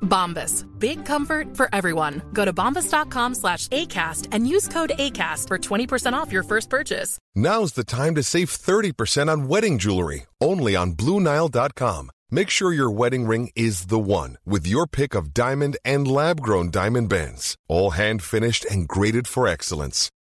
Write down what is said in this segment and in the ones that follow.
Bombas. Big comfort for everyone. Go to bombas.com slash ACAST and use code ACAST for 20% off your first purchase. Now's the time to save 30% on wedding jewelry, only on BlueNile.com. Make sure your wedding ring is the one with your pick of diamond and lab grown diamond bands, all hand finished and graded for excellence.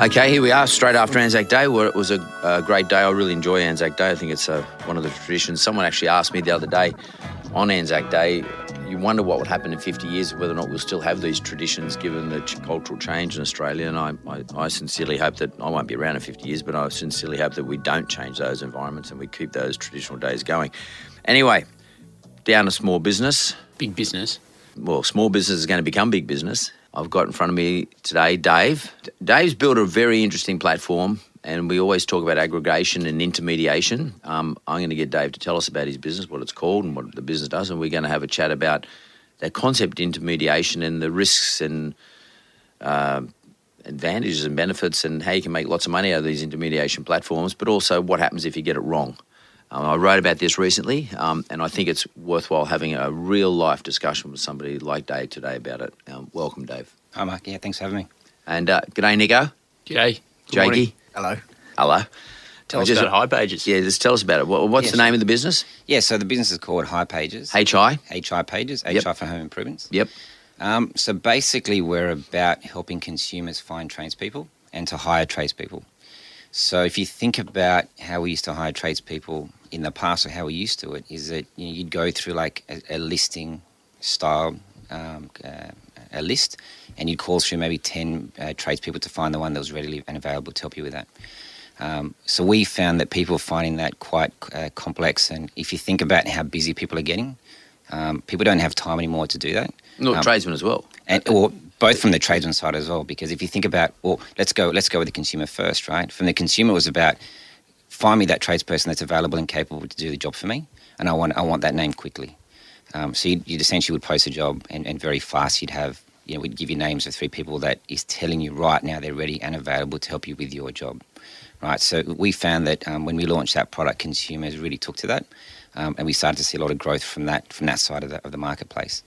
Okay, here we are, straight after Anzac Day. Where it was a, a great day. I really enjoy Anzac Day. I think it's uh one of the traditions. Someone actually asked me the other day on Anzac Day, you wonder what would happen in 50 years, whether or not we'll still have these traditions given the ch- cultural change in Australia. And I, I, I sincerely hope that I won't be around in 50 years, but I sincerely hope that we don't change those environments and we keep those traditional days going. Anyway, down to small business Big business. well, small business is going to become big business. I've got in front of me today Dave. Dave's built a very interesting platform, and we always talk about aggregation and intermediation. Um, I'm going to get Dave to tell us about his business, what it's called, and what the business does, and we're going to have a chat about that concept intermediation and the risks and uh, advantages and benefits, and how you can make lots of money out of these intermediation platforms, but also what happens if you get it wrong. Um, I wrote about this recently, um, and I think it's worthwhile having a real life discussion with somebody like Dave today about it. Um, welcome, Dave. Hi, Mark. Yeah, thanks for having me. And uh, g'day, Nico. G'day. Good morning. Jakey. Hello. Hello. Tell us Just- about Hipages. Yeah, just tell us about it. What, what's Yes. the name of the business? Yeah, so the business is called Hipages. HI. HI Pages, Yep. HI for Home Improvements. Yep. Um, so basically, we're about helping consumers find tradespeople and to hire tradespeople. So if you think about how we used to hire tradespeople in the past, or how we used to it, is that you know, you'd go through like a, a listing style, um, uh, a list, and you'd call through maybe 10 uh, tradespeople to find the one that was readily and available to help you with that. Um, so we found that people are finding that quite uh, complex, and if you think about how busy people are getting, um, people don't have time anymore to do that. No, Um, tradesman as well. and or both from the tradesman side as well because if you think about well let's go let's go with the consumer first right from the consumer it was about find me that tradesperson that's available and capable to do the job for me and i want i want that name quickly. Um, so you'd, you'd essentially would post a job and, and very fast you'd have you know we'd give you names of three people that is telling you right now they're ready and available to help you with your job right? So we found that um, when we launched that product consumers really took to that um, and we started to see a lot of growth from that from that side of the, of the marketplace.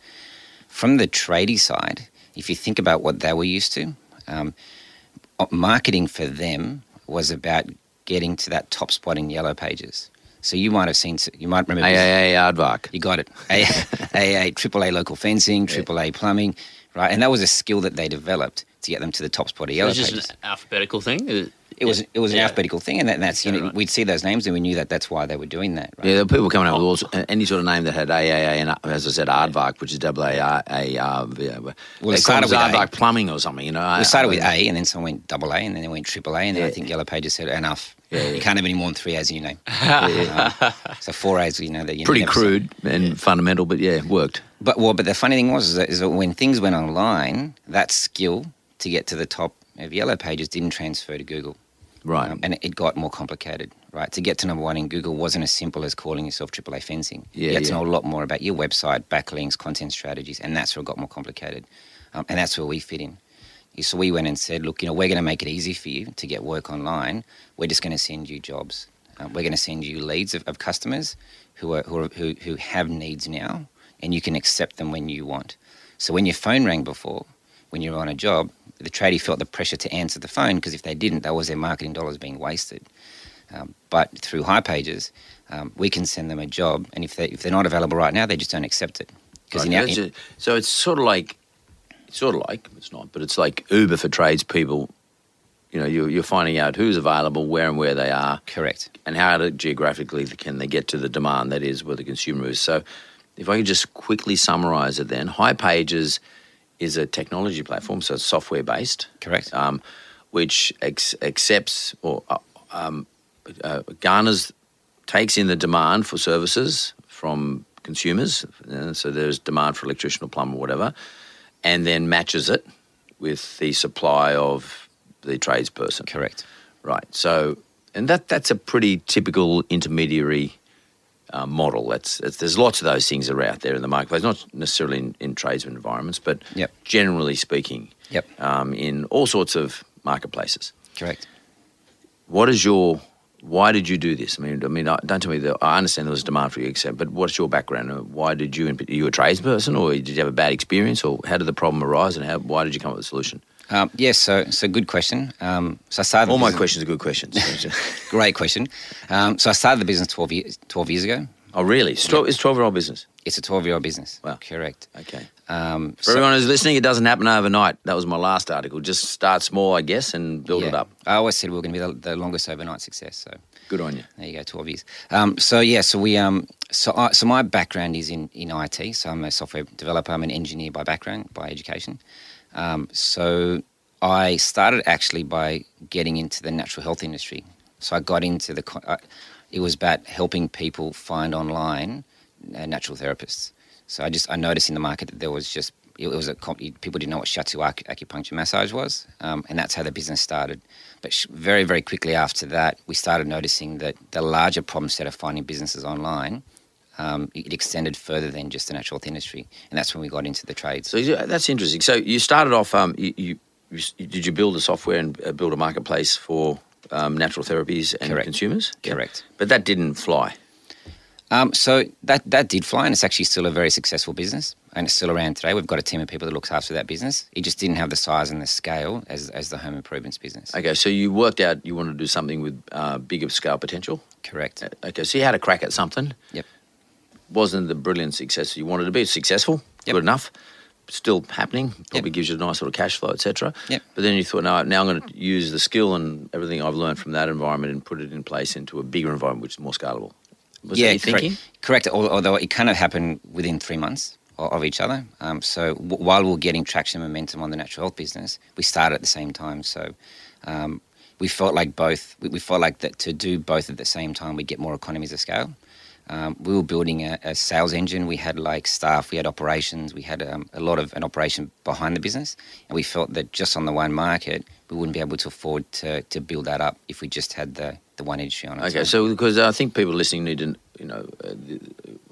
From the tradie side, if you think about what they were used to, um, marketing for them was about getting to that top spot in yellow pages. So you might have seen, you might remember. AAA Aardvark. You got it. A- AA, AAA local fencing, AAA plumbing, right? And that was a skill that they developed to get them to the top spot of So yellow it's just pages. an alphabetical thing. Uh, It was it was an Yeah. alphabetical thing, and, that, and that's you Yeah, know right. we'd see those names and we knew that that's why they were doing that. Right? Yeah, there were people coming up with all, s- any sort of name that had AAA and, uh, as I said, Aardvark, which is double A R A R. Well, it started it with A. Aardvark Plumbing or something, you know. We started with A, and then someone went double A, and then they went triple A, and then I think Yellow Pages said enough. Yeah, You yeah. can't have any more than three A's in your name. Um, so four A's, you know that you Pretty never- crude and fundamental, but yeah, worked. But well, but the funny thing was is that, is that when things went online, that skill to get to the top of Yellow Pages didn't transfer to Google. Right. Um, and it got more complicated, right? To get to number one in Google wasn't as simple as calling yourself AAA fencing. Yeah, you had to know a lot more about your website, backlinks, content strategies, and that's where it got more complicated. Um, and that's where we fit in. So we went and said, look, you know, we're going to make it easy for you to get work online. We're just going to send you jobs. Um, we're going to send you leads of, of customers who are, who, are who who have needs now, and you can accept them when you want. So when your phone rang before, when you were on a job, the tradie felt the pressure to answer the phone because if they didn't, that was their marketing dollars being wasted. Um, but through Hipages, um, we can send them a job, and if they if they're not available right now, they just don't accept it. Right, in so it's sort of like, it's sort of like it's not, but it's like Uber for tradespeople you know you're, you're finding out who's available, where and where they are, Correct. and how to, geographically can they get to the demand that is where the consumer is. So, if I could just quickly summarise it, then High Pages is a technology platform, so it's software based, Correct. um, which ex- accepts or uh, um, uh, garners takes in the demand for services from consumers. Uh, so there's demand for electrician or plumber or whatever, and then matches it with the supply of the tradesperson. Correct. Right. So, and that that's a pretty typical intermediary uh, model. That's, that's there's lots of those things that are out there in the marketplace, not necessarily in, in tradesman environments, but Yep. generally speaking, Yep. um, in all sorts of marketplaces. Correct. What is your why did you do this? I mean, I mean, uh, don't tell me that I understand there was demand for you, except, but what's your background? Uh, Why did you? Are you a tradesperson, or did you have a bad experience, or how did the problem arise, and how, why did you come up with a solution? Um, yes. so, so good question. Um, so I started. All my questions are good questions. Great question. Um, so I started the business 12 years, 12 years ago. oh, really? It's 12, it's 12 year old business. It's a 12 year old business. Wow. Correct. Okay. Um, For everyone who's listening, it doesn't happen overnight. That was my last article. Just start small, I guess, and build it up. I always said we were going to be the, the longest overnight success. So Good on you. there you go, 12 years. Um, so yeah, so we um, so I, so my background is in in IT. So I'm a software developer. I'm an engineer by background, by education. Um, so I started actually by getting into the natural health industry. So I got into the. I, it was about helping people find online uh, natural therapists. So I just I noticed in the market that there was just it was a people didn't know what shiatsu ac- acupuncture massage was, um, and that's how the business started. But sh- very very quickly after that, we started noticing that the larger problem set of finding businesses online. Um, it extended further than just the natural health industry, and that's when we got into the trades. So that's interesting. So you started off. Um, you, you, you did you build a software and uh, build a marketplace for um, natural therapies and Correct. consumers? Yeah. Correct. But that didn't fly. Um, so that that did fly, and it's actually still a very successful business, and it's still around today. We've got a team of people that looks after that business. It just didn't have the size and the scale as as the home improvements business. Okay, so you worked out you wanted to do something with uh, bigger scale potential. Correct. Uh, Okay, so you had a crack at something. Yep. Wasn't the brilliant success you wanted to be successful? Yep. Good enough. Still happening. Probably gives you a nice sort of cash flow, etc. Yep. But then you thought, no, now I'm going to use the skill and everything I've learned from that environment and put it in place into a bigger environment, which is more scalable. Was yeah, that correct. thinking? Correct. Although it kind of happened within three months of each other. Um, so w- while we're getting traction and momentum on the natural health business, we started at the same time. So um, we felt like both. We, we felt like that to do both at the same time, we'd get more economies of scale. Um, we were building a, a sales engine. We had like staff. We had operations. We had um, a lot of an operation behind the business, and we felt that just on the one market, we wouldn't be able to afford to, to build that up if we just had the, the one industry on it. Okay, so because I think people listening need to, you know, uh,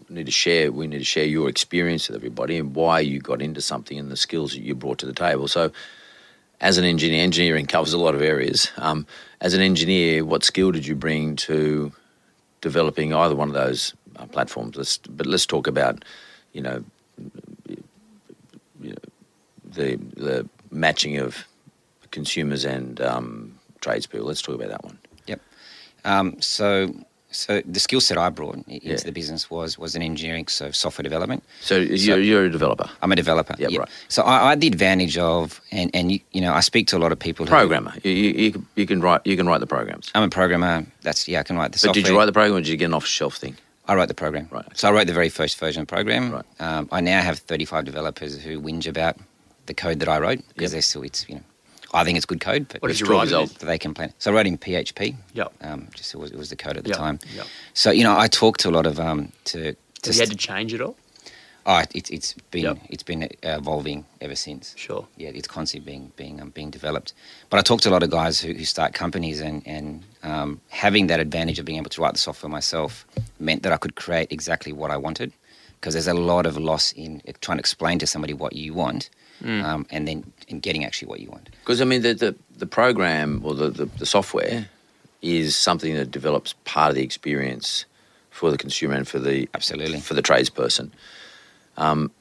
need to share. We need to share your experience with everybody and why you got into something and the skills that you brought to the table. So, as an engineer, engineering covers a lot of areas. Um, as an engineer, what skill did you bring to developing either one of those uh, platforms? Let's, but let's talk about, you know, you know, the the matching of consumers and um, tradespeople. Let's talk about that one. Yep. Um, so, so the skill set I brought into Yeah. the business was was an engineering, so software development. So, you're, you're a developer. I'm a developer. Yeah, Yep. right. So I, I had the advantage of, and and you, you know, I speak to a lot of people. Who, programmer. You, you, you, can- you can write you can write the programs. I'm a programmer. That's yeah, I can write the But software. did you write the program or did you get an off shelf thing? I wrote the program. Right. So I wrote the very first version of the program. Right. Um, I now have 35 developers who whinge about the code that I wrote because Yep. they're still it's you know, I think it's good code, but What did It's you write? result. it in? that they complain. So I wrote in PHP. Yeah. Um, just it was it was the code at the Yep, time. yep. So you know, I talked to a lot of um to. to Have you had to change it all? Oh, it, it's been Yep. it's been evolving ever since. Sure. Yeah, it's constantly being being um, being developed. But I talk to a lot of guys who, who start companies, and and um, having that advantage of being able to write the software myself meant that I could create exactly what I wanted. Because there's a lot of loss in trying to explain to somebody what you want, um, and then in getting actually what you want. Because I mean the, the the program or the, the the software is something that develops part of the experience for the consumer and for the Absolutely. for the tradesperson. Um,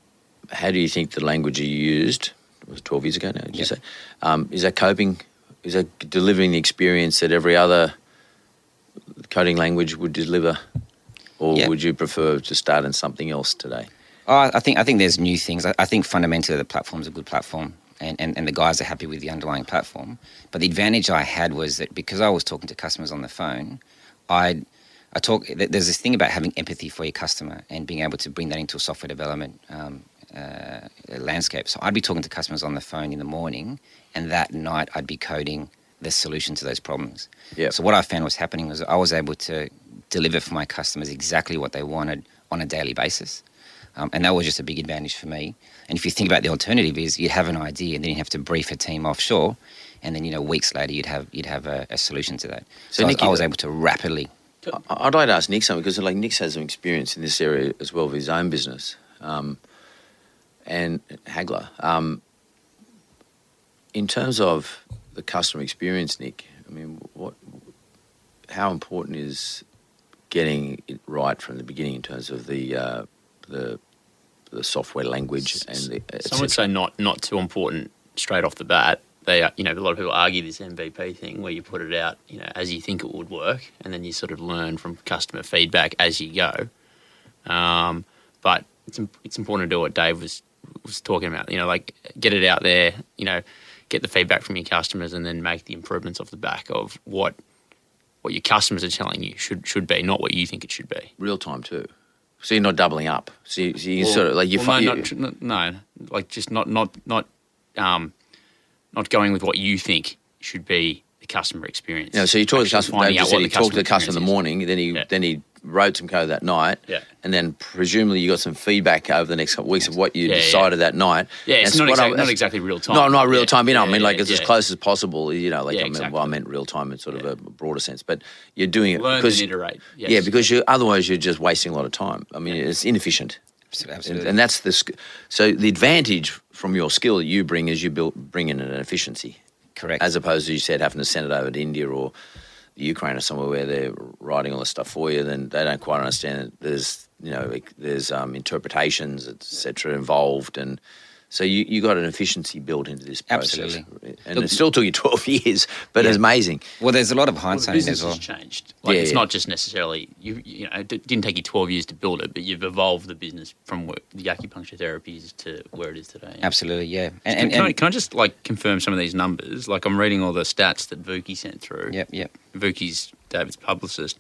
how do you think the language you used it was twelve years ago now? Did you say um, is that coping? Is that delivering the experience that every other coding language would deliver, or Yeah. would you prefer to start in something else today? Oh, I think I think there's new things. I, I think fundamentally the platform's a good platform. and, and, and the guys are happy with the underlying platform. But the advantage I had was that because I was talking to customers on the phone, I I talk. There's this thing about having empathy for your customer and being able to bring that into a software development um, uh, landscape. So I'd be talking to customers on the phone in the morning, and that night I'd be coding the solution to those problems. Yep. So what I found was happening was I was able to deliver for my customers exactly what they wanted on a daily basis. Um, and that was just a big advantage for me. And if you think about the alternative is you'd have an idea and then you'd have to brief a team offshore, and then you know weeks later you'd have you'd have a, a solution to that. So So, I, was, I was able to rapidly. I'd like to ask Nick something because like Nick's has some experience in this area as well with his own business, um, and Hagler. Um, in terms of the customer experience, Nick, I mean, what, how important is getting it right from the beginning in terms of the uh, the the software language and the Some would say not not too important straight off the bat. They, are- you know, a lot of people argue this MVP thing where you put it out, you know, as you think it would work, and then you sort of learn from customer feedback as you go. Um, but it's it's important to do what Dave was was talking about. You know, like get it out there. You know, get the feedback from your customers, and then make the improvements off the back of what what your customers are telling you should should be, not what you think it should be. real time too. So you're not doubling up. So you, so you Well- sort of like you. well, no, you- not no, no, like just not not not um, not going with what you think should be the customer experience. Yeah, so you talk to the customer. finding out just said what he talked to the customer in the morning. Then he Yeah. then he wrote some code that night. Yeah. And then presumably you got some feedback over the next couple of weeks of what you Yeah, yeah. decided that night. Yeah, it's not, what I- exact, not exactly real time. No, not real Yeah, time. You know, I mean, like yeah, it's as close as possible. You know, like Yeah, I mean, well, I meant real time in sort of Yeah. a broader sense. But you're doing it Learn because and iterate. Yes. yeah, because you otherwise you're just wasting a lot of time. I mean, it's inefficient. And, Absolutely. and that's the so the advantage from your skill that you bring is you build bring in an efficiency Correct. as opposed to you said having to send it over to India or the Ukraine or somewhere where they're writing all this stuff for you, then they don't quite understand it. There's you know there's um, interpretations etc. involved, and so you you got an efficiency built into this process. Absolutely. and Look- it still took you 12 years, but Yeah. it's amazing. well, there's a lot of Well, the hindsight in business as well. has changed. Like Yeah, it's yeah. not just necessarily you. You know, it didn't take you twelve years to build it, but you've evolved the business from where, the acupuncture therapies to where it is today. Absolutely, yeah. And, Can, and, can, I, and- can I just like confirm some of these numbers? Like I'm reading all the stats that Vuki sent through. yep, yep. Vuki's David's publicist.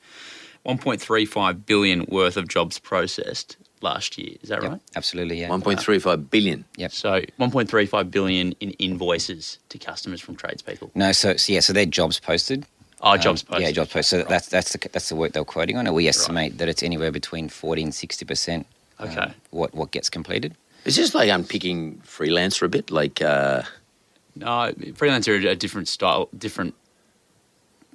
1.35 billion worth of jobs processed last year. Is that Yep, right? absolutely, yeah. 1.35 billion. Yep. So 1.35 billion in invoices to customers from tradespeople. No, so, so yeah, so they're jobs posted. Oh, Um, jobs posted. Yeah, jobs posted. So that's that's the that's the work they're quoting on, and we estimate that it's anywhere between forty and sixty percent. Okay. what what gets completed? It's just like unpicking freelancer a bit, like. Uh, No, freelancer are a different style, different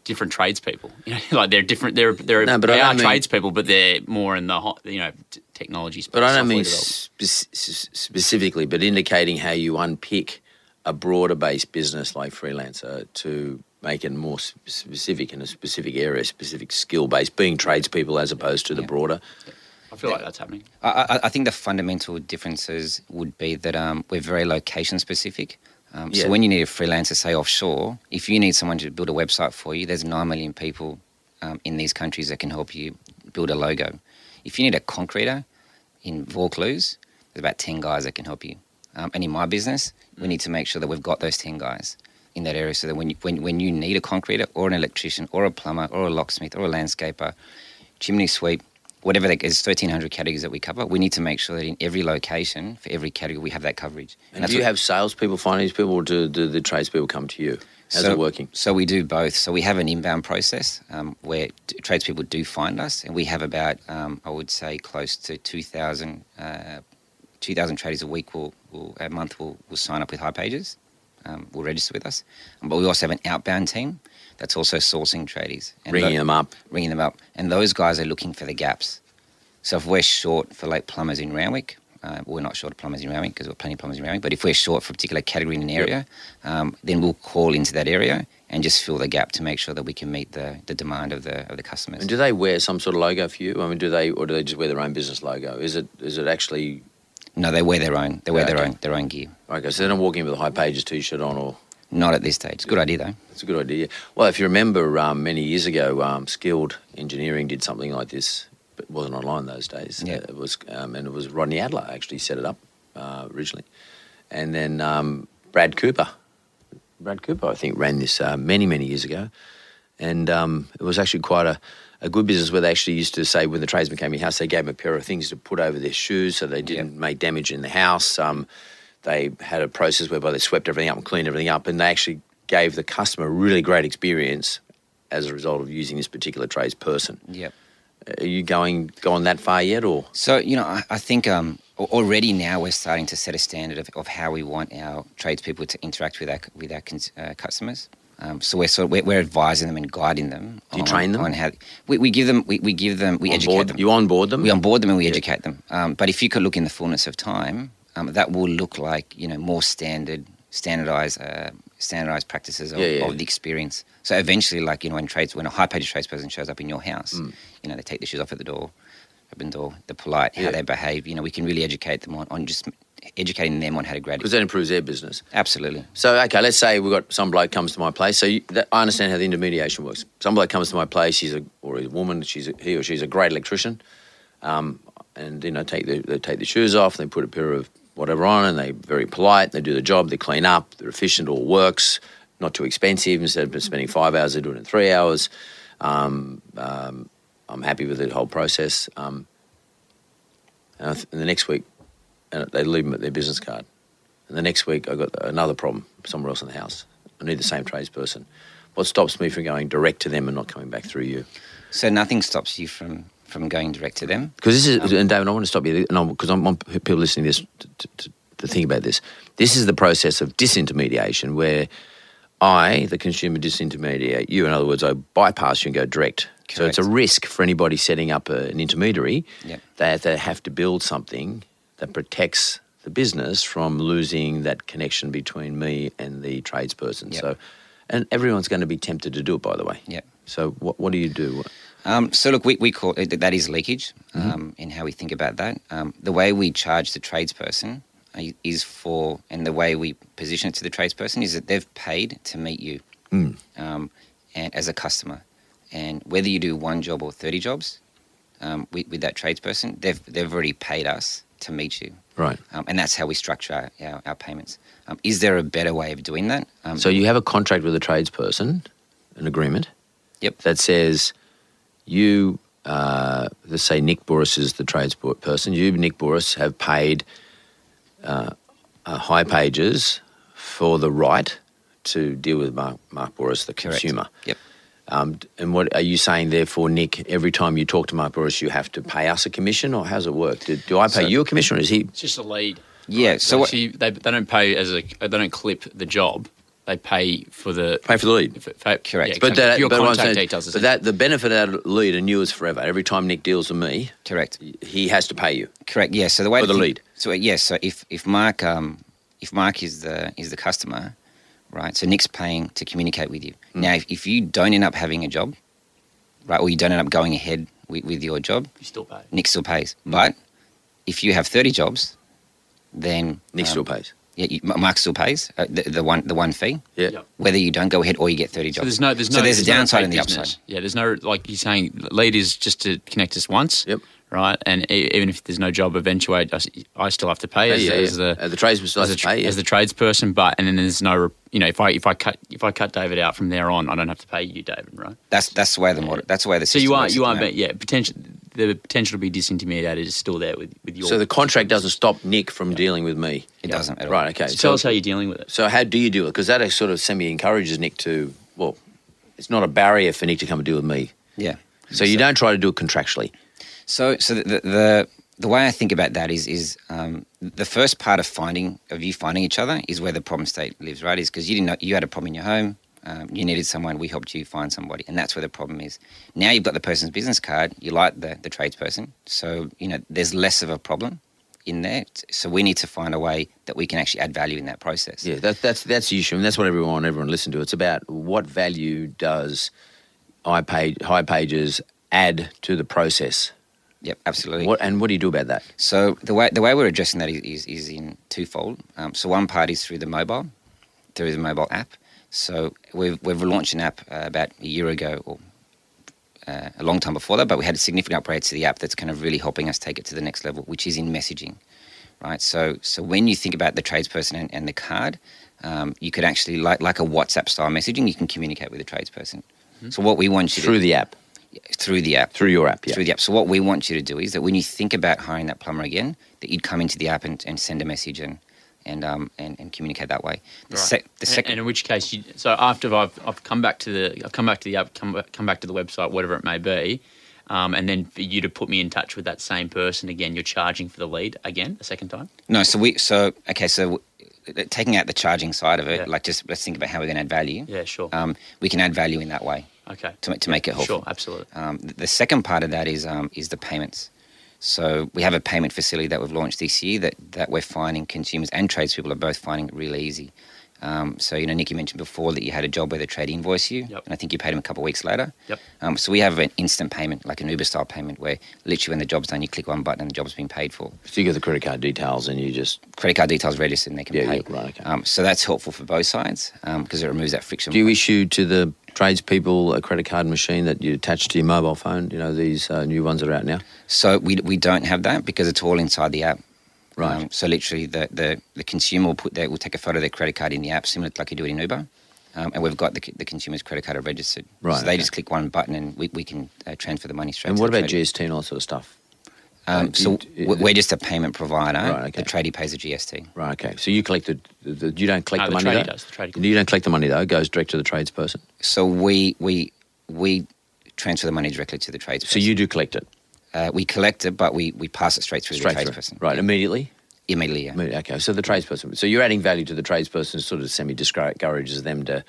different tradespeople. You know, like they're different. They're they're No, but they are mean- tradespeople, but they're more in the hot, you know t- technology space. But I don't mean spe- specifically, but indicating how you unpick a broader based business like freelancer to make it more specific in a specific area, specific skill based, being tradespeople as opposed to the Yeah. broader. I feel like that's happening. I, I, I think the fundamental differences would be that um, we're very location specific. Um, Yeah. So when you need a freelancer, say offshore, if you need someone to build a website for you, there's nine million people um, in these countries that can help you build a logo. If you need a concreter in Vaucluse, there's about ten guys that can help you. Um, and in my business, we need to make sure that we've got those ten guys in that area, so that when you, when when you need a concreter or an electrician or a plumber or a locksmith or a landscaper, chimney sweep, whatever that is, 1,300 categories that we cover. We need to make sure that in every location, for every category, we have that coverage. And that's do you what- have salespeople these people, or do, do the tradespeople come to you? How's so, it working? So we do both. So we have an inbound process um, where t- tradespeople do find us, and we have about, um, I would say, close to 2,000 uh, 2,000 traders a week will, will a month will, will sign up with Hipages, um, will register with us. But we also have an outbound team that's also sourcing tradies. And Ringing tho- them up. ringing them up. And those guys are looking for the gaps. So if we're short for like plumbers in Randwick, uh, we're not short of plumbers in Randwick because we've got plenty of plumbers in Randwick. But if we're short for a particular category in an area, um, then we'll call into that area and just fill the gap to make sure that we can meet the, the demand of the of the customers. And do they wear some sort of logo for you? I mean, do they, or do they just wear their own business logo? Is it is it actually no, they wear their own. They wear Yeah, their own their own gear. okay? So they're not walking in with a Hipages t-shirt on, or Not at this stage. Good idea though. It's a good idea. Well, if you remember, um, many years ago, um, Skilled Engineering did something like this, but it wasn't online those days. Yeah. It was, um, and it was Rodney Adler actually set it up uh, originally, and then um, Brad Cooper. Brad Cooper, I think, ran this uh, many, many years ago. And um, it was actually quite a, a good business where they actually used to say when the tradesmen came in the house, they gave them a pair of things to put over their shoes so they didn't make damage in the house. Um, they had a process whereby they swept everything up and cleaned everything up, and they actually gave the customer a really great experience as a result of using this particular tradesperson. Yep. Are you going going that far yet, or So you know, I, I think um, already now we're starting to set a standard of, of how we want our tradespeople to interact with our with our cons- uh, customers. Um, so we're sort of, we're, we're advising them and guiding them. Do you on, train them? on how we, we give them we, we give them we educate onboard, them. you onboard them? We onboard them and we Yeah. educate them. Um, but if you could look in the fullness of time, um, that will look like you know more standard, standardized, uh, standardized practices of, Yeah, yeah. of the experience. So eventually, like you know, when trades, when a high-paid tradesperson shows up in your house, Mm. you know, they take their shoes off at the door, open door, they're polite, how Yeah. they behave. You know, we can really educate them on, on just educating them on how to grade. because that improves their business. Absolutely. So, okay, let's say we've got some bloke comes to my place. So you, that, I understand how the intermediation works. Some bloke comes to my place. He's a or he's a woman. She's a, he or she's a great electrician, um, and you know take the, they take the shoes off. They put a pair of whatever on, and they're very polite. They do the job. They clean up. They're efficient. All works. Not too expensive. Instead of spending five hours, they do it in three hours. Um, um, I'm happy with the whole process. Um, and, th- and the next week, and they leave them at their business card. And the next week, I got another problem somewhere else in the house. I need the same tradesperson. What stops me from going direct to them and not coming back through you? So nothing stops you from from going direct to them. Because this is, um, and David, I want to stop you because I want people listening to this to, to, to think about this. This is the process of disintermediation where I, the consumer, disintermediate you. In other words, I bypass you and go direct. So it's a risk for anybody setting up a, an intermediary Yep. that they have to build something that protects the business from losing that connection between me and the tradesperson. Yep. So, and everyone's going to be tempted to do it, by the way. Yep. So, what, what do you do? Um, so look, we, we call it, that is leakage Mm-hmm. um, in how we think about that. Um, the way we charge the tradesperson uh, is for, and the way we position it to the tradesperson is that they've paid to meet you Mm. um, and as a customer, and whether you do one job or thirty jobs um, with, with that tradesperson, they've they've already paid us to meet you, Right. um, and that's how we structure our, our, payments. Um, is there a better way of doing that? Um, So you have a contract with a tradesperson, an agreement. Yep. That says you, uh, let's say Nick Bouris is the transport person, You, Nick Bouris, have paid uh, uh, Hipages for the right to deal with Mark, Mark Bouris, the consumer. Correct. consumer. Yep. Um, and what are you saying, therefore, Nick? Every time you talk to Mark Bouris, you have to pay us a commission, or how's it work? Do, do I pay So- you a commission, or is he? It's just a lead. Yeah, Right? so what- actually, they, they don't pay as a they don't clip the job. They pay for the Pay for the lead. for- for- Correct. yeah, But so that, your but I'm contact saying- details. but that the benefit of that lead and you is forever. Every time Nick deals with me, correct. he has to pay you. Correct. Yeah. So the way For to the think- lead. So yes. So if if Mark um if Mark is the is the customer, right? So Nick's paying to communicate with you. Mm. Now, if, if you don't end up having a job, right, or you don't end up going ahead with, with your job, you still pay. Nick still pays. But if you have thirty jobs, then Nick um, still pays. Yeah, Mark still pays uh, the, the one the one fee, Yeah. Yeah. whether you don't go ahead or you get thirty jobs. So there's no there's so no there's, a downside paid and the business. upside. Yeah, there's no like you're saying lead is just to connect us once. Yep. Right, and e- even if there's no job eventuate, I still have to pay as, yeah, as yeah. the Uh, the tradesman still as, has the to pay, yeah. as the tradesperson. But and then there's no you know if I if I cut if I cut David out from there on, I don't have to pay you, David. Right. That's that's the way the model. That's the way the So system you are works you are moment. but yeah potential the potential to be disintermediated is still there with with your. So the contract doesn't stop Nick from dealing with me. It doesn't at all. Right. Okay. So tell us how you're dealing with it. So how do you do it? Because that sort of semi encourages Nick to well, it's not a barrier for Nick to come and deal with me. Yeah. So you don't try to do it contractually. So, so the, the the the way I think about that is is um, the first part of finding of you finding each other is where the problem state lives, right? Is because you didn't know you had a problem in your home, um, you needed someone, we helped you find somebody, and that's where the problem is. Now you've got the person's business card, you like the the tradesperson, so you know there's less of a problem in there. So we need to find a way that we can actually add value in that process. Yeah, that, that's that's the issue, and that's what everyone everyone listen to. It's about what value does high page Hipages add to the process. Yep, absolutely. What and what do you do about that? So the way the way we're addressing that is is, is in twofold. Um, so one part is through the mobile, through the mobile app. So we've we've launched an app uh, about a year ago or uh, a long time before that, but we had a significant upgrade to the app that's kind of really helping us take it to the next level, which is in messaging. right? So so when you think about the tradesperson and, and the card, um, you could actually like like a WhatsApp style messaging, you can communicate with the tradesperson. So what we want you Through to, the app, through the app through your app, yeah. through the app. So what we want you to do is that when you think about hiring that plumber again, that you'd come into the app and, and send a message and and um and, and communicate that way. The, Right. sec- the And- second and, in which case, you, so after I've, I've come back to the I've come back to the app, come come back to the website, whatever it may be, um, and then for you to put me in touch with that same person again, you're charging for the lead again a second time. No, so we so okay, so uh, taking out the charging side of it, Yeah. like just let's think about how we're going to add value. Yeah, sure. Um, we can add value in that way okay. to to make it helpful. Sure, absolutely. Um, th- the second part of that is um, is the payments. So we have a payment facility that we've launched this year that, that we're finding consumers and tradespeople are both finding it really easy. Um, so you know, Nick, you mentioned before that you had a job where the trade invoice you, Yep. and I think you paid him a couple of weeks later. Yep. Um, so we have an instant payment, like an Uber style payment, where literally when the job's done, you click one button and the job's been paid for. So you get the credit card details and you just. Credit card details registered and they can Yeah, pay. yeah, right, okay. Um, so that's helpful for both sides because it removes that friction. Do you point. issue to the tradespeople a credit card machine that you attach to your mobile phone? You know these uh, new ones that are out now. So we, we don't have that because it's all inside the app. Right. Um, so literally, the, the, the consumer will put their, will take a photo of their credit card in the app, similar to like you do it in Uber, um, and we've got the, the consumer's credit card registered. Right, So they okay. just click one button, and we, we can uh, transfer the money straight. and to what the about tradie. GST and all sort of stuff? Um, so do you- we- we're just a payment provider. Right, okay. The tradie pays the GST. Right. Okay. So you collect the, the you don't collect No, the the money tradie though. does, the tradie you don't collect the money though. It goes direct to the tradesperson. So we we we transfer the money directly to the tradesperson. So you do collect it uh, we collect it, but we, we pass it straight through straight the tradesperson. Right. Immediately. Immediately, yeah. Immediately. Okay. So the tradesperson. So you're adding value to the tradesperson. Sort of semi discourages them to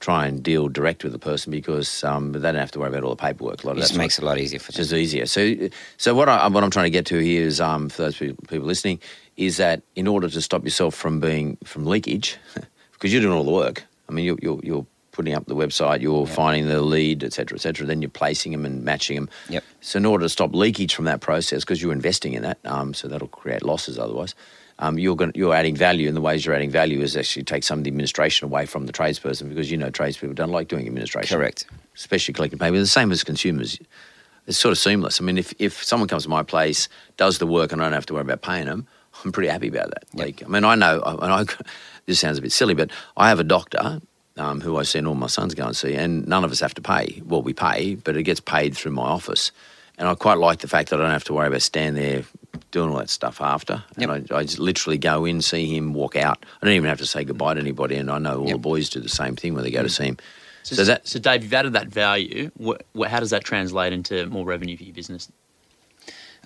try and deal direct with the person because um, they don't have to worry about all the paperwork. A lot of It just makes it a lot easier for It's them. just easier. So, so what I what I'm trying to get to here is, um, for those people, people listening, is that in order to stop yourself from being from leakage, because you're doing all the work. I mean, you're you're, you're putting up the website, you're finding the lead, et cetera, et cetera. Then you're placing them and matching them. Yep. So, in order to stop leakage from that process, because you're investing in that, um, so that'll create losses otherwise. Um, you're going you're adding value, and the ways you're adding value is actually take some of the administration away from the tradesperson because you know tradespeople don't like doing administration. Correct. Especially collecting paper. The same as consumers it's sort of seamless. I mean, if, if someone comes to my place, does the work, and I don't have to worry about paying them, I'm pretty happy about that. Like, I mean, I know, and I, this sounds a bit silly, but I have a doctor um, who I send all my sons go and see, and none of us have to pay. Well, we pay, but it gets paid through my office. And I quite like the fact that I don't have to worry about standing there doing all that stuff after. And I, I just literally go in, see him, walk out. I don't even have to say goodbye to anybody. And I know all Yep. the boys do the same thing when they go to see him. So, So that so Dave, you've added that value. What, what, how does that translate into more revenue for your business?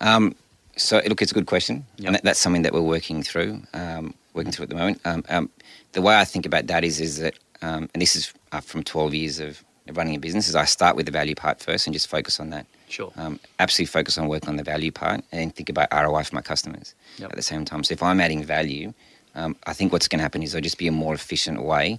Um, so look, it's a good question, Yep. and that, that's something that we're working through, um, working through at the moment. Um, um, the way I think about that is, is that, um, and this is uh, from 12 years of running a business, is I start with the value part first and just focus on that. Sure. Um, absolutely focus on working on the value part and then think about ROI for my customers Yep. at the same time. So if I'm adding value, um, I think what's going to happen is there'll just be a more efficient way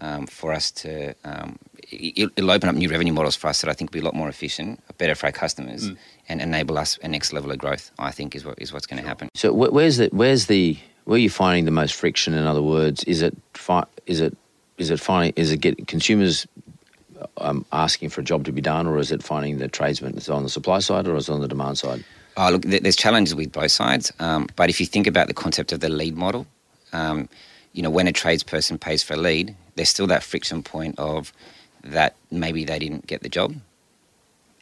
um, for us to. Um, it, it'll open up new revenue models for us that I think will be a lot more efficient, better for our customers, and enable us a next level of growth. I think is what is what's going to happen. So wh- where's the where's the where are you finding the most friction? In other words, is it fi- is it is it finding is it get consumers um, asking for a job to be done, or is it finding the tradesmen is it on the supply side or is it on the demand side? Oh, look, there's challenges with both sides. Um, but if you think about the concept of the lead model, um, you know, when a tradesperson pays for a lead, there's still that friction point of that maybe they didn't get the job,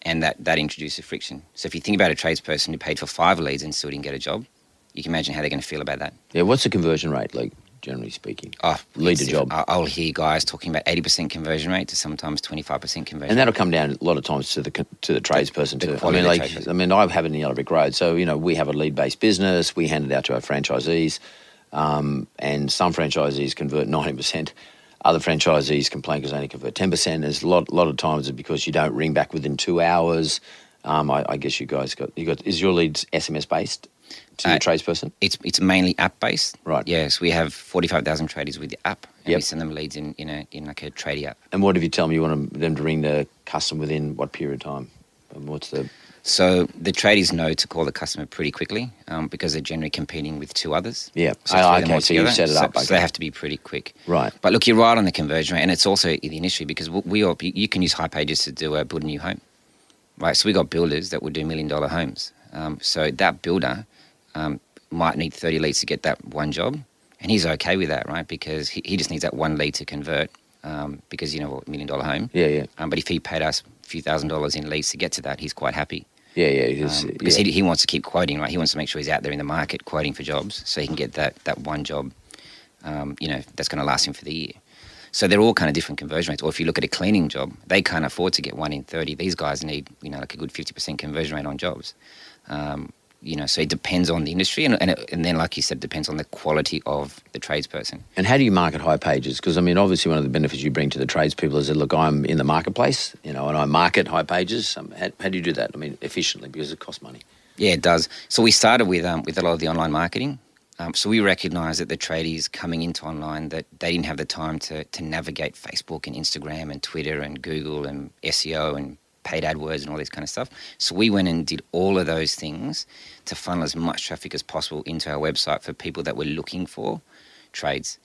and that that introduces friction. So if you think about a tradesperson who paid for five leads and still didn't get a job, you can imagine how they're going to feel about that. Yeah, what's the conversion rate like generally speaking? Oh, Lead it's to job. I'll hear guys talking about 80% conversion rate to sometimes 25% conversion. And that'll come down a lot of times to the to the tradesperson the too. I mean, the like. I mean, I have it in Yellow Brick Road, so you know we have a lead based business. We hand it out to our franchisees, um, and some franchisees convert ninety percent. Other franchisees complain because they only convert ten percent. There's a lot, lot of times because you don't ring back within two hours. Um, I, I guess you guys got you got is your leads SMS based to Uh, the tradesperson? It's it's mainly app based. Right. Yes, we have forty five thousand traders with the app, and Yep. we send them leads in in a in like a tradie app. And what if you tell me you want them- them to ring the customer within what period of time? And what's the So the tradies know to call the customer pretty quickly um, because they're generally competing with two others. Yeah. So them okay, so you've set it up, So, okay. they have to be pretty quick. Right. But look, you're right on the conversion rate, and it's also the industry because we we all, you can use Hipages to do a build a new home, right? So we got builders that would do million dollar homes. Um, so that builder, um, might need 30 leads to get that one job. And he's okay with that, right? Because he, he just needs that one lead to convert um, because, you know, a million dollar home. Yeah, yeah. Um, but if he paid us a few thousand dollars in leads to get to that, he's quite happy. Yeah, yeah. It is, Um, because yeah. he, he wants to keep quoting, right? He wants to make sure he's out there in the market quoting for jobs so he can get that, that one job, um, you know, that's going to last him for the year. So they're all kind of different conversion rates. Or if you look at a cleaning job, they can't afford to get one in 30. These guys need, you know, like a good 50% conversion rate on jobs. Um, you know, so it depends on the industry. And, and, it, and then, like you said, it depends on the quality of the tradesperson. And how do you market Hipages? Because I mean, obviously, one of the benefits you bring to the tradespeople is that look, I'm in the marketplace, you know, and I market Hipages. Um, how, how do you do that? I mean, efficiently because it costs money. Yeah, it does. So we started with um, with a lot of the online marketing. Um, so we recognised that the tradies coming into online that they didn't have the time to to navigate Facebook and Instagram and Twitter and Google and SEO and paid AdWords and all this kind of stuff. So we went and did all of those things to funnel as much traffic as possible into our website for people that were looking for trades.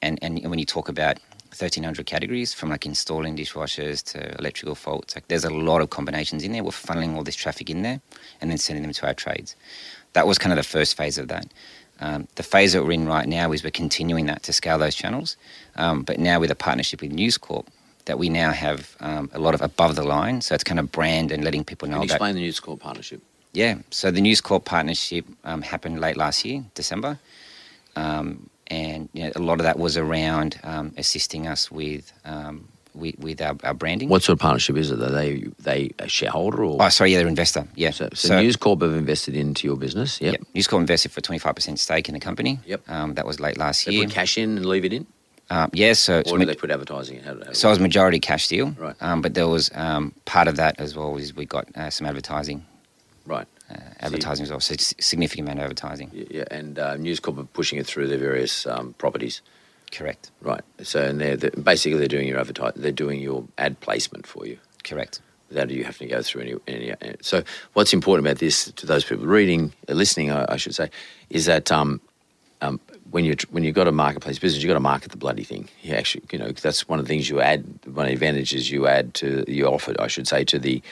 And and when you talk about 1,300 categories from like installing dishwashers to electrical faults, like there's a lot of combinations in there. We're funneling all this traffic in there and then sending them to our trades. That was kind of the first phase of that. Um, the phase that we're in right now is we're continuing that to scale those channels, um, but now with a partnership with News Corp, that we now have um, a lot of above the line. So it's kind of brand and letting people know Can you explain the News Corp partnership? Yeah, so the News Corp partnership um, happened late last year, December, um, and you know, a lot of that was around um, assisting us with um, with, with our, our branding. What sort of partnership is it? Are they they a shareholder or? Oh, sorry, yeah, they're an investor. Yeah, So, so, News Corp have invested into your business. Yep. Yep. News Corp invested for twenty five percent stake in the company. Yep. Um, that was late last They year. put cash in and leave it in, Um, yeah, so it's or do they put advertising in? How, how so it was majority cash deal. Right. Um, but there was um, part of that as well. Is we got uh, some advertising, right. uh, advertising as well. So significant amount of advertising. Yeah, and uh, News Corp are pushing it through their various um, properties. Correct. Right. So and they're, they're basically they're doing your advertise. They're doing your ad placement for you. Correct. without you having to go through any, any. uh, So, what's important about this to those people reading, uh, listening, I, I should say, is that um, um, when you when you've got a marketplace business, you've got to market the bloody thing. You actually, you know, that's one of the things you add. One of the advantages you add to you offer, I should say, to the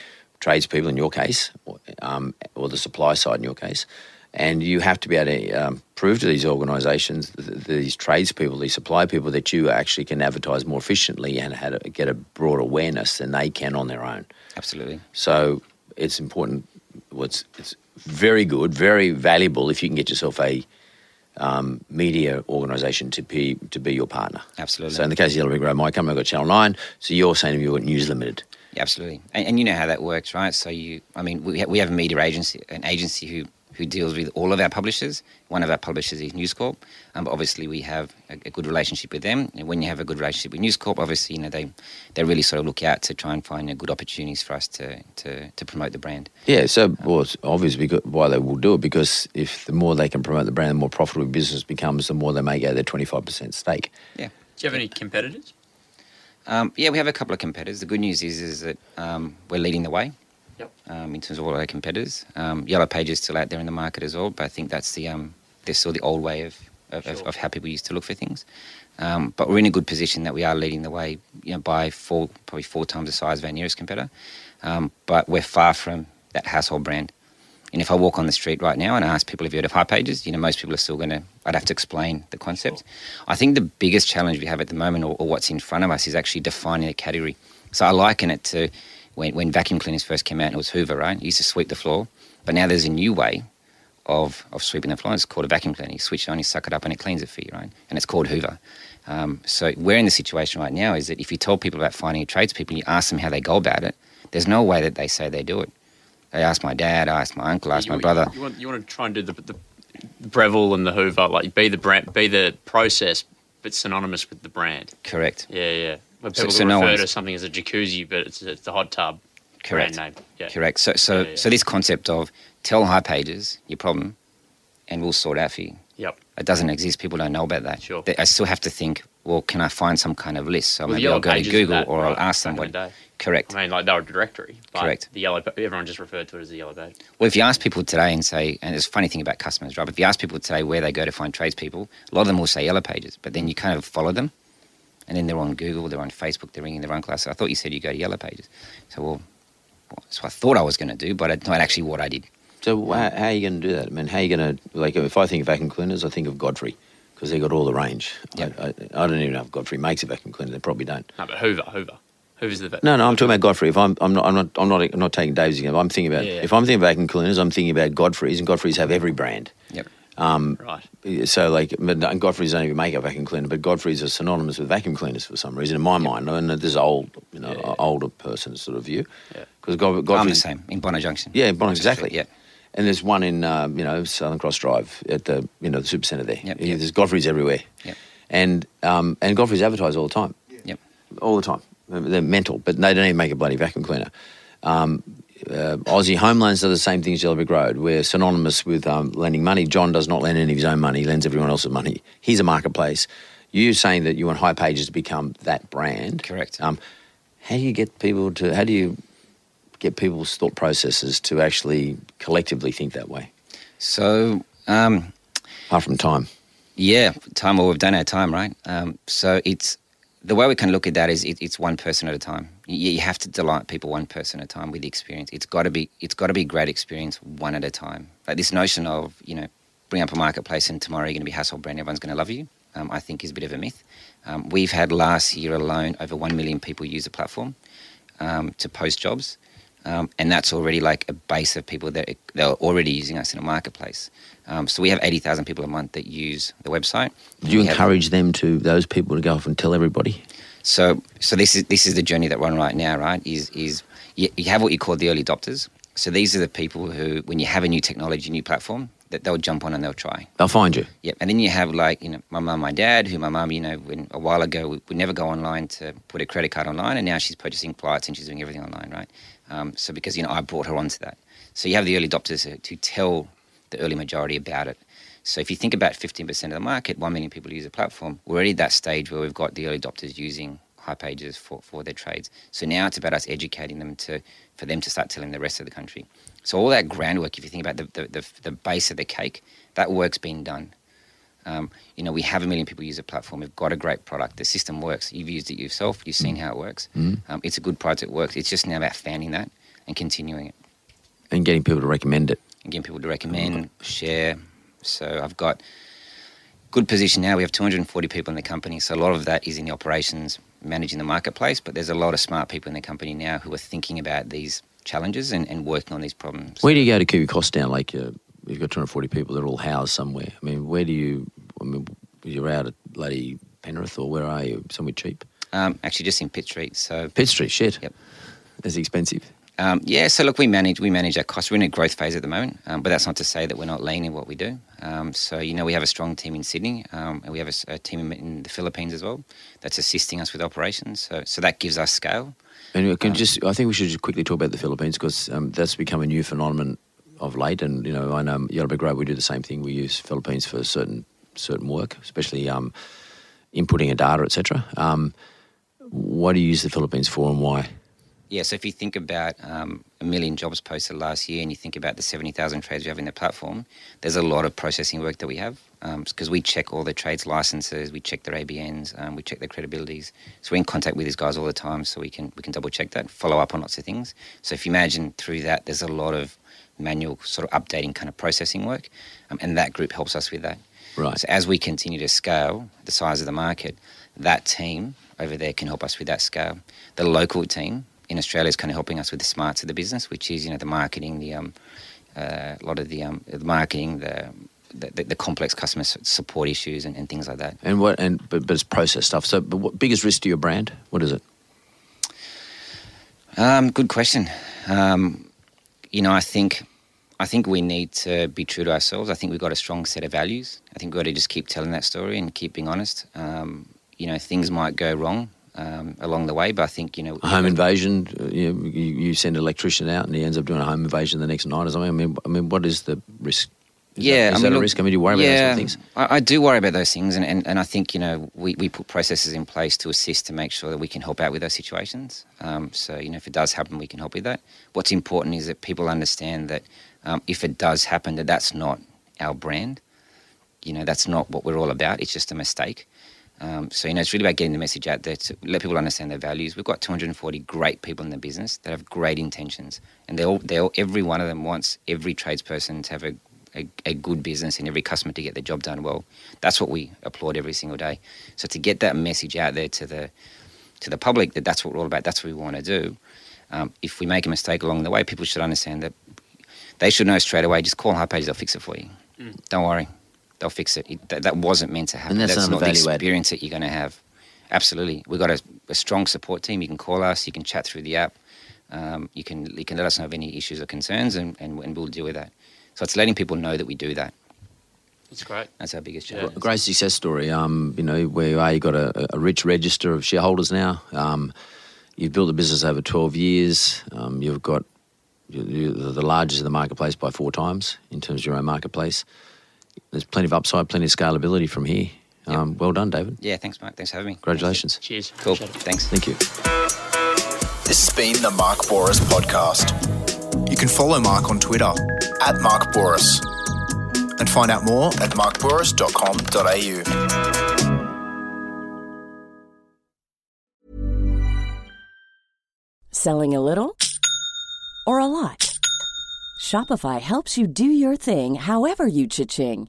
tradespeople in your case, or, um, or the supply side in your case. And you have to be able to um, prove to these organisations, th- th- these tradespeople, these supply people, that you actually can advertise more efficiently and how to get a broad awareness than they can on their own. Absolutely. So it's important. Well, it's, it's very good, very valuable if you can get yourself a um, media organisation to be to be your partner. Absolutely. So in the case of Yellow Brick Road, my company I've got Channel Nine. So you're saying you've got News Limited. Yeah, absolutely. And, and you know how that works, right? So you, I mean, we, ha- we have a media agency, an agency who, who deals with all of our publishers. One of our publishers is News Corp, um, but obviously we have a, a good relationship with them. And when you have a good relationship with News Corp, obviously, you know, they, they really sort of look out to try and find uh, good opportunities for us to, to, to promote the brand. Yeah. So well, it's obvious because why they will do it because if the more they can promote the brand, the more profitable business becomes, the more they may get their twenty five percent stake. Yeah. Do you have any competitors? Um, yeah, we have a couple of competitors. The good news is, is that um, we're leading the way. Yep. um, in terms of all our competitors. Um, Yellow Page is still out there in the market as well, but I think that's the um, there's still the old way of of, of, Sure. of how people used to look for things. Um, but we're in a good position that we are leading the way, you know, by four probably four times the size of our nearest competitor. Um, but we're far from that household brand. And if I walk on the street right now and I ask people if you heard of Hipages, you know, most people are still going to. I'd have to explain the concept. I think the biggest challenge we have at the moment, or, or what's in front of us, is actually defining a category. So I liken it to when, when vacuum cleaners first came out, it was Hoover, right? You used to sweep the floor, but now there's a new way of, of sweeping the floor. It's called a vacuum cleaner. You switch it on, you suck it up, and it cleans it for you, right? And it's called Hoover. Um, so we're in the situation right now is that if you tell people about finding a tradespeople, you ask them how they go about it, there's no way that they say they do it. They ask my dad, I ask my uncle, I ask you, my brother. You want, you want to try and do the, the Breville and the Hoover, like be the brand, be the process, but synonymous with the brand. Correct. Yeah, yeah. When So- people so no refer one's- to something as a jacuzzi, but it's, it's the hot tub Correct. brand name. Yeah. Correct. So, so, Yeah, yeah. so this concept of tell Hipages your problem, and we'll sort out for you. Yep. It doesn't exist. People don't know about that. Sure. They- I still have to think. Well, can I find some kind of list? So Well, maybe I'll go to Google that, or right, I'll ask what. Correct. I mean, like they were a directory. Correct. The yellow, everyone just referred to it as the yellow page. Well, if you ask people today and say, and it's a funny thing about customers, right? If you ask people today where they go to find tradespeople, a lot of them will say Yellow Pages, but then you kind of follow them, and then they're on Google, they're on Facebook, they're ringing their own class. So I thought you said you go to Yellow Pages. So well, well that's what I thought I was going to do, but it's not actually what I did. So um, how, how are you going to do that? I mean, how are you going to like? If I think of vacuum cleaners, I think of Godfrey because they've got all the range. Yeah. I, I, I don't even know if Godfrey makes a vacuum cleaner. They probably don't. No, but Hoover, Hoover, Hoover's the vet. No, no, I'm talking about Godfrey. If I'm, I'm not, I'm not, I'm not, I'm not taking Dave's example. I'm thinking about Yeah, yeah. if I'm thinking of vacuum cleaners, I'm thinking about Godfrey's, and Godfrey's have every brand. Yep. Um, Right. so like, and Godfrey's don't even make a vacuum cleaner, but Godfrey's are synonymous with vacuum cleaners for some reason in my mind. And this is old, you know, Yeah, yeah. older person sort of view. Yeah. Because God, I'm the Godfrey's same in Bondi Junction. Yeah, Bondi, exactly. Yep. And there's one in um, you know Southern Cross Drive at the you know the super centre there. Yep, Yeah, yep. There's Godfrey's everywhere. Yep. And um, and Godfrey's advertise all the time, Yep. all the time. They're mental, but they don't even make a bloody vacuum cleaner. Um, uh, Aussie Home Loans are the same thing as Yellow Brick Road. We're synonymous with um, lending money. John does not lend any of his own money; he lends everyone else's money. He's a marketplace. You're saying that you want Hipages to become that brand. Correct. Um, how do you get people to? How do you get people's thought processes to actually collectively think that way? So, um, Apart from time. yeah, time. Well, we've done our time, right? Um, so it's the way we can look at that is it, it's one person at a time. You, you have to delight people one person at a time with the experience. It's got to be it's got to be great experience one at a time. Like this notion of you know bring up a marketplace and tomorrow you're going to be household brand, everyone's going to love you. Um, I think is a bit of a myth. Um, we've had last year alone over one million people use the platform um, to post jobs. Um, and that's already like a base of people that that are already using us in a marketplace. Um, so we have eighty thousand people a month that use the website. Do you We have- encourage them to those people to go off and tell everybody? so, so this is this is the journey that we're on right now, right? Is is you, you have what you call the early adopters. So these are the people who, when you have a new technology, new platform, that they'll jump on and they'll try. They'll find you. Yep. And then you have like you know my mum, my dad, who my mum, you know, when a while ago would never go online to put a credit card online, and now she's purchasing flights and she's doing everything online, right? Um, so because you know I brought her onto that. So you have the early adopters to tell the early majority about it. So if you think about 15% of the market, 1 million people use the platform, we're already at that stage where we've got the early adopters using Hipages for, for their trades. So now it's about us educating them to for them to start telling the rest of the country. So all that groundwork, if you think about the, the, the, the base of the cake, that work's been done. Um, you know, we have a million people use the platform. We've got a great product. The system works. You've used it yourself. You've seen how it works. Um, it's a good product. It works. It's just now about fanning that and continuing it and getting people to recommend it. and getting people to recommend, share. So I've got good position now. We have 240 people in the company. So a lot of that is in the operations, managing the marketplace. But there's a lot of smart people in the company now who are thinking about these challenges and, and working on these problems. Where do you go to keep your costs down? Like uh, you've got 240 people that are all housed somewhere. I mean, where do you? I mean, you're out at bloody Penrith or where are you? Somewhere cheap. Um, actually, just in Pitt Street. So Pitt Street. Shit. Yep. That's expensive. Um, yeah, so look, we manage we manage our costs. We're in a growth phase at the moment, um, but that's not to say that we're not lean in what we do. Um, so you know, we have a strong team in Sydney, um, and we have a team in, in the Philippines as well that's assisting us with operations. So so that gives us scale. And we can just, I think we should just quickly talk about the Philippines because um, that's become a new phenomenon of late. And you know, I know Yellow Brick Road, we do the same thing. We use Philippines for certain certain work, especially um, inputting a data, etc. Um, what do you use the Philippines for, and why? Yeah, so if you think about um, a million jobs posted last year and you think about the 70,000 trades we have in the platform, there's a lot of processing work that we have because we check all the trades licenses, we check their ABNs, um, we check their credibilities. So we're in contact with these guys all the time so we can, we can double check that, follow up on lots of things. So if you imagine through that, there's a lot of manual sort of updating kind of processing work um, and that group helps us with that. Right. So as we continue to scale the size of the market, that team over there can help us with that scale. The local team in Australia is kind of helping us with the smarts of the business, which is you know the marketing, the um, uh, a lot of the um, the marketing, the the, the complex customer support issues and, and things like that. And what? And but, but it's process stuff. So, but what biggest risk to your brand? What is it? Um, good question. Um, you know, I think I think we need to be true to ourselves. I think we've got a strong set of values. I think we've got to just keep telling that story and keep being honest. Um, you know, things might go wrong um, along the way, but I think you know A home invasion. uh, You, you send an electrician out, and he ends up doing a home invasion the next night or something. I mean, I mean, what is the risk? Is yeah, that, is I mean, that a risk? I mean, do you worry about those yeah, things? I, I do worry about those things, and, and, and I think you know we, we put processes in place to assist to make sure that we can help out with those situations. Um, so you know if it does happen, we can help with that. What's important is that people understand that um, if it does happen, that that's not our brand. You know that's not what we're all about. It's just a mistake. Um, so you know, it's really about getting the message out there to let people understand their values. We've got 240 great people in the business that have great intentions, and they all, they all, every one of them wants every tradesperson to have a, a, a good business and every customer to get their job done well. That's what we applaud every single day. So to get that message out there to the to the public that that's what we're all about, that's what we want to do. Um, if we make a mistake along the way, people should understand that they should know straight away. Just call Hipages; they'll fix it for you. Don't worry they'll fix it. it that, that, wasn't meant to happen. And that's, not the experience that you're going to have. Absolutely, we've got a, a, strong support team. You can call us. You can chat through the app. Um, you can you can let us know of any issues or concerns, and, and, and, we'll deal with that. So it's letting people know that we do that. That's great. That's our biggest challenge. Yeah. Great success story. Um, you know where you are. You've got a, a rich register of shareholders now. Um, you've built a business over 12 years. Um, you've got you're the largest in the marketplace by four times in terms of your own marketplace there's plenty of upside, plenty of scalability from here. Yep. Um, well done, David. Yeah, thanks, Mark. Thanks for having me. Congratulations. Cheers. Cool. Thanks. Thank you. This has been the Mark Bouris podcast. You can follow Mark on Twitter at Mark Bouris and find out more at markbouris.com.au. Selling a little or a lot? Shopify helps you do your thing however you cha-ching.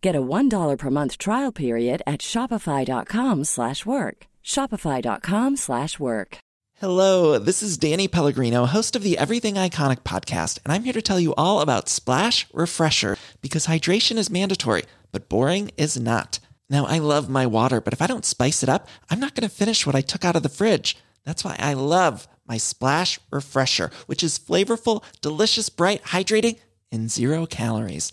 Get a $1 per month trial period at shopify.com/work. shopify.com/work. Hello, this is Danny Pellegrino, host of the Everything Iconic podcast, and I'm here to tell you all about Splash Refresher because hydration is mandatory, but boring is not. Now, I love my water, but if I don't spice it up, I'm not going to finish what I took out of the fridge. That's why I love my Splash Refresher, which is flavorful, delicious, bright, hydrating and zero calories.